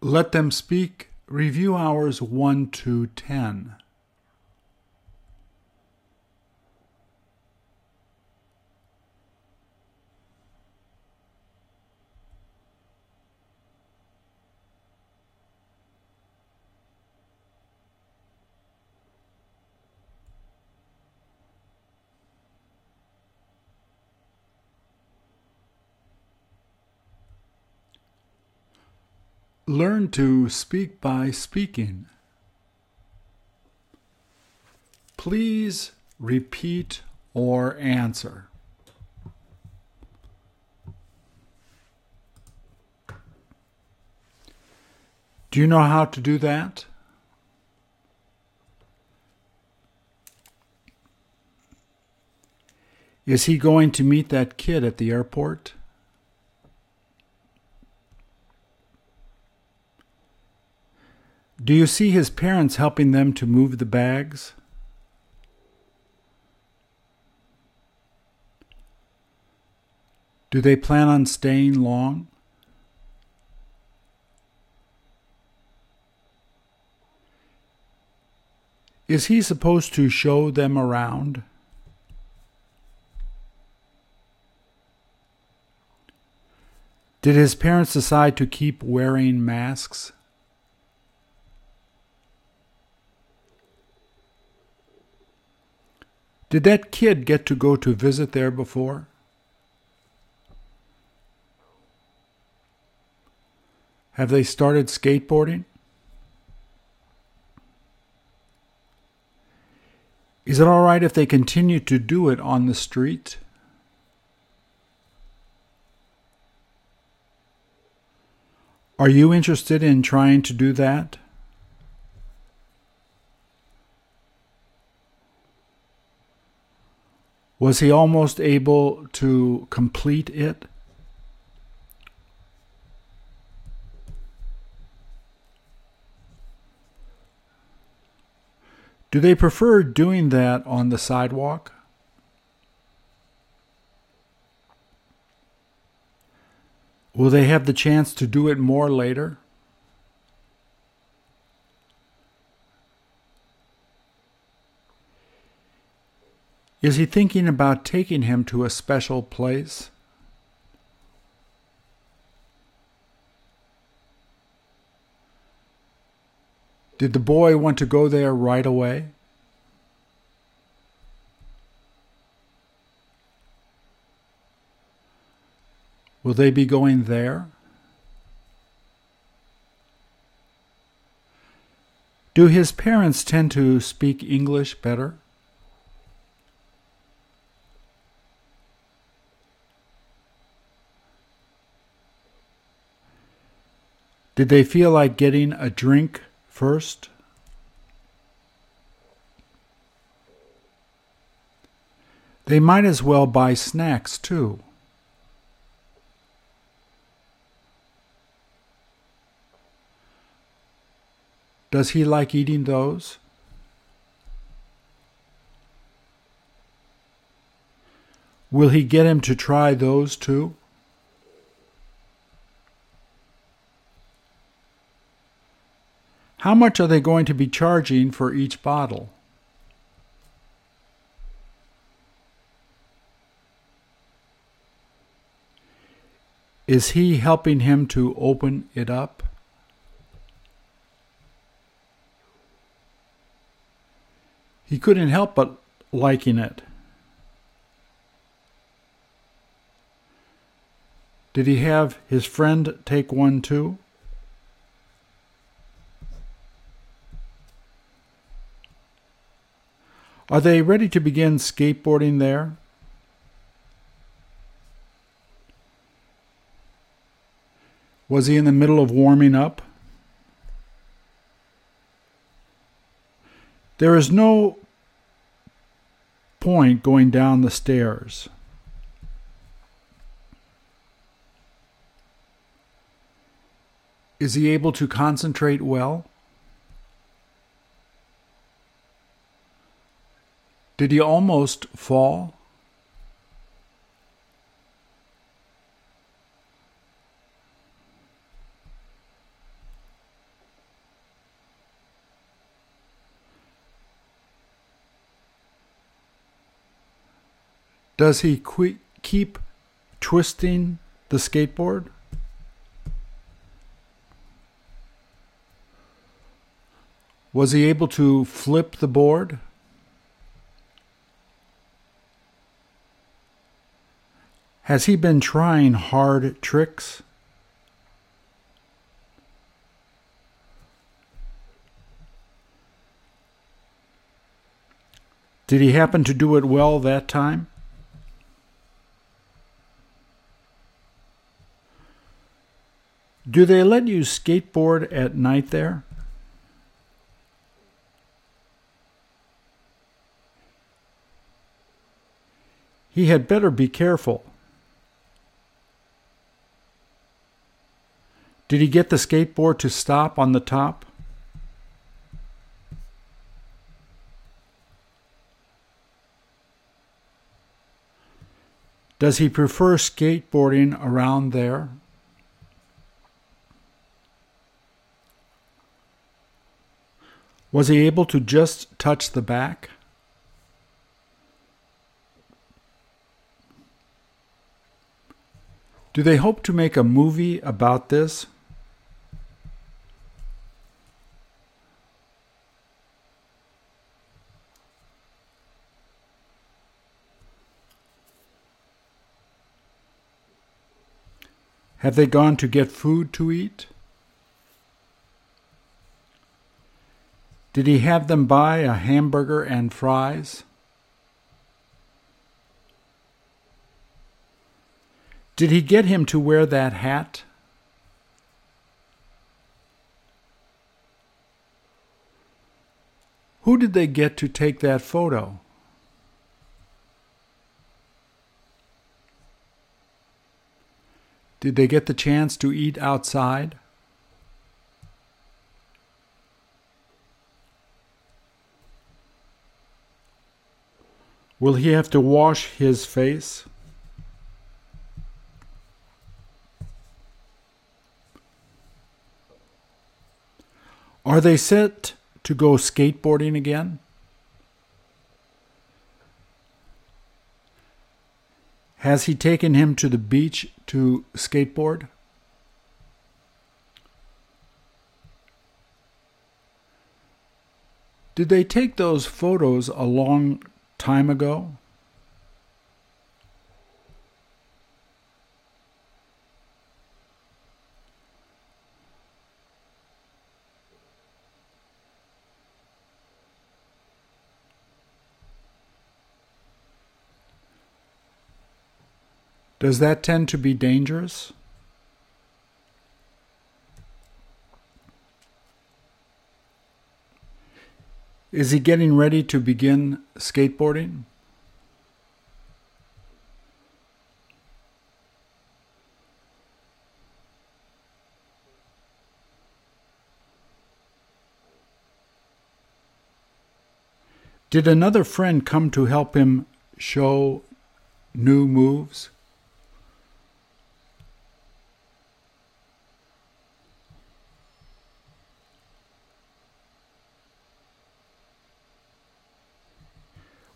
Let them speak. Review hours 1 to 10. Learn to speak by speaking. Please repeat or answer. Do you know how to do that? Is he going to meet that kid at the airport? Do you see his parents helping them to move the bags? Do they plan on staying long? Is he supposed to show them around? Did his parents decide to keep wearing masks? Did that kid get to go to visit there before? Have they started skateboarding? Is it all right if they continue to do it on the street? Are you interested in trying to do that? Was he almost able to complete it? Do they prefer doing that on the sidewalk? Will they have the chance to do it more later? Is he thinking about taking him to a special place? Did the boy want to go there right away? Will they be going there? Do his parents tend to speak English better? Did they feel like getting a drink first? They might as well buy snacks too. Does he like eating those? Will he get him to try those too? How much are they going to be charging for each bottle? Is he helping him to open it up? He couldn't help but liking it. Did he have his friend take one too? Are they ready to begin skateboarding there? Was he in the middle of warming up? There is no point going down the stairs. Is he able to concentrate well? Did he almost fall? Does he keep twisting the skateboard? Was he able to flip the board? Has he been trying hard tricks? Did he happen to do it well that time? Do they let you skateboard at night there? He had better be careful. Did he get the skateboard to stop on the top? Does he prefer skateboarding around there? Was he able to just touch the back? Do they hope to make a movie about this? Have they gone to get food to eat? Did he have them buy a hamburger and fries? Did he get him to wear that hat? Who did they get to take that photo? Did they get the chance to eat outside? Will he have to wash his face? Are they set to go skateboarding again? Has he taken him to the beach to skateboard? Did they take those photos a long time ago? Does that tend to be dangerous? Is he getting ready to begin skateboarding? Did another friend come to help him show new moves?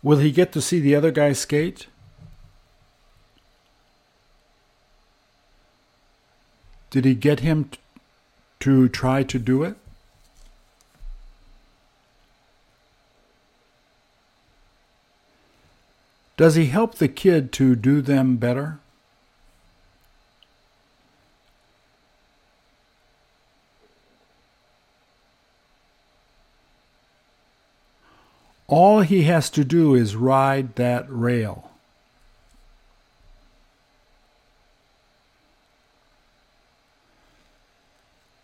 Will he get to see the other guy skate? Did he get him to try to do it? Does he help the kid to do them better? All he has to do is ride that rail.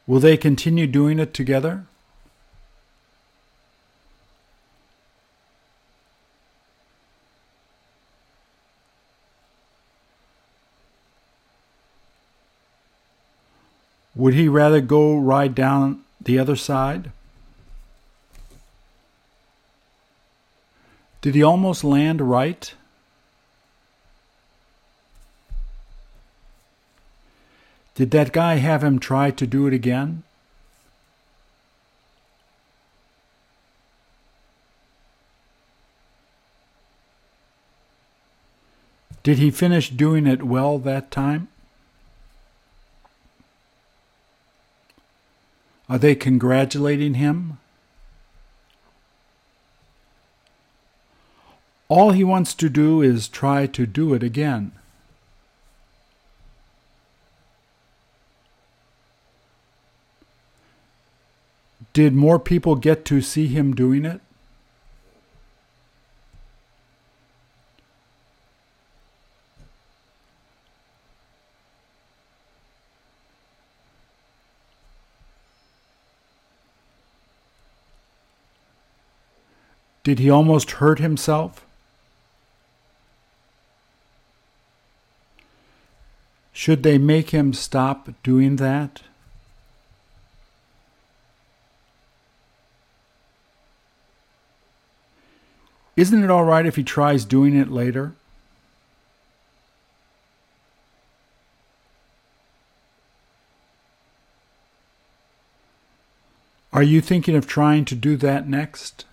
Will they continue doing it together? Would he rather go ride down the other side? Did he almost land right? Did that guy have him try to do it again? Did he finish doing it well that time? Are they congratulating him? All he wants to do is try to do it again. Did more people get to see him doing it? Did he almost hurt himself? Should they make him stop doing that? Isn't it all right if he tries doing it later? Are you thinking of trying to do that next?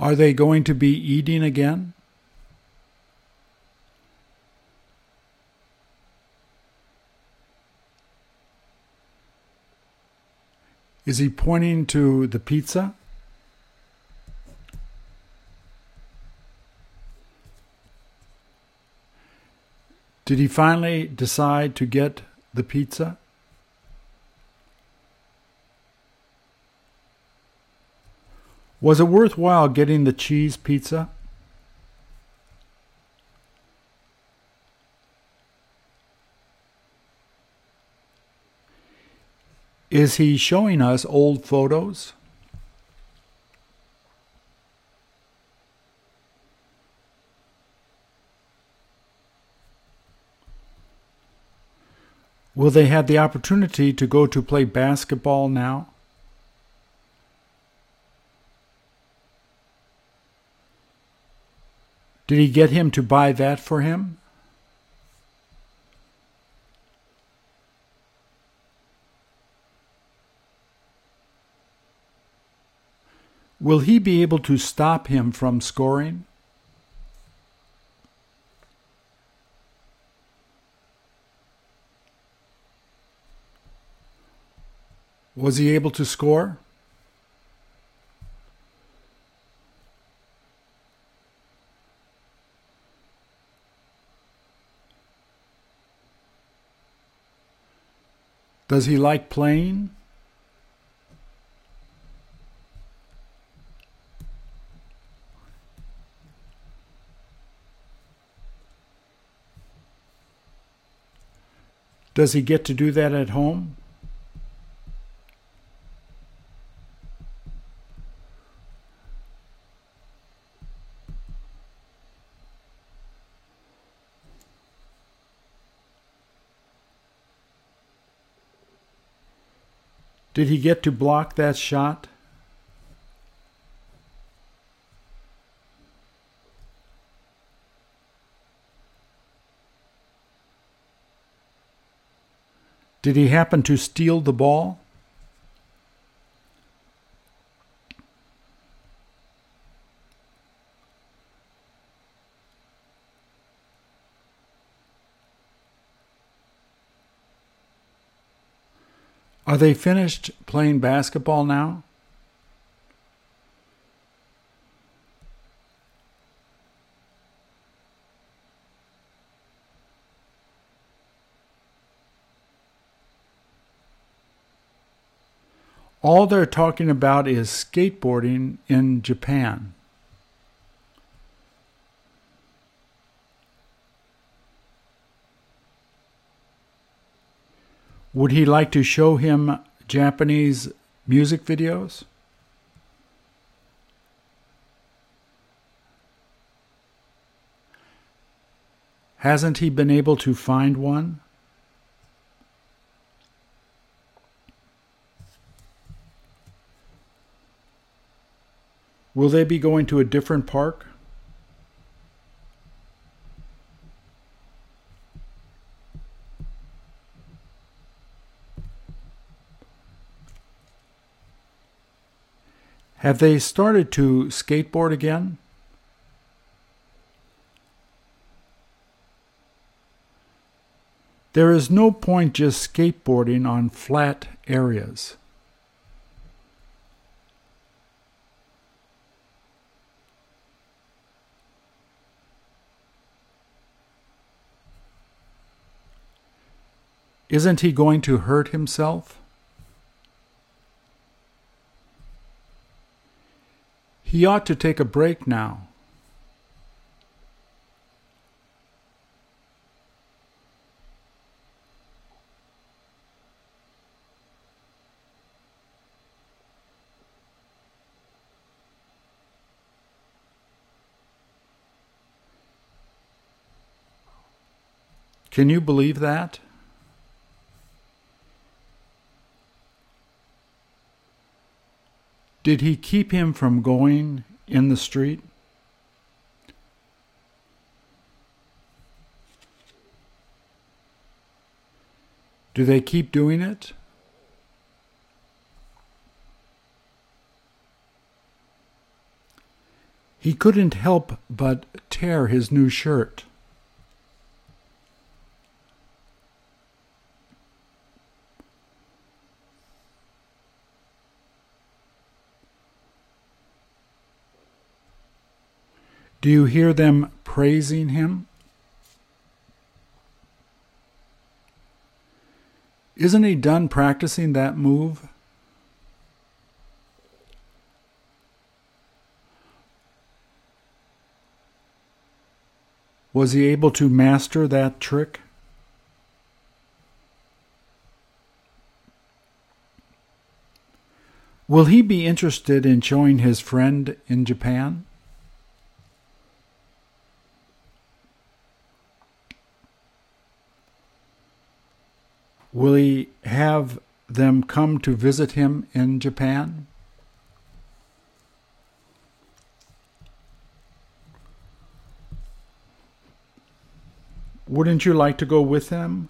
Are they going to be eating again? Is he pointing to the pizza? Did he finally decide to get the pizza? Was it worthwhile getting the cheese pizza? Is he showing us old photos? Will they have the opportunity to go to play basketball now? Did he get him to buy that for him? Will he be able to stop him from scoring? Was he able to score? Does he like playing? Does he get to do that at home? Did he get to block that shot? Did he happen to steal the ball? Are they finished playing basketball now? All they're talking about is skateboarding in Japan. Would he like to show him Japanese music videos? Hasn't he been able to find one? Will they be going to a different park? Have they started to skateboard again? There is no point just skateboarding on flat areas. Isn't he going to hurt himself? He ought to take a break now. Can you believe that? Did he keep him from going in the street? Do they keep doing it? He couldn't help but tear his new shirt. Do you hear them praising him? Isn't he done practicing that move? Was he able to master that trick? Will he be interested in showing his friend in Japan? Will he have them come to visit him in Japan? Wouldn't you like to go with them?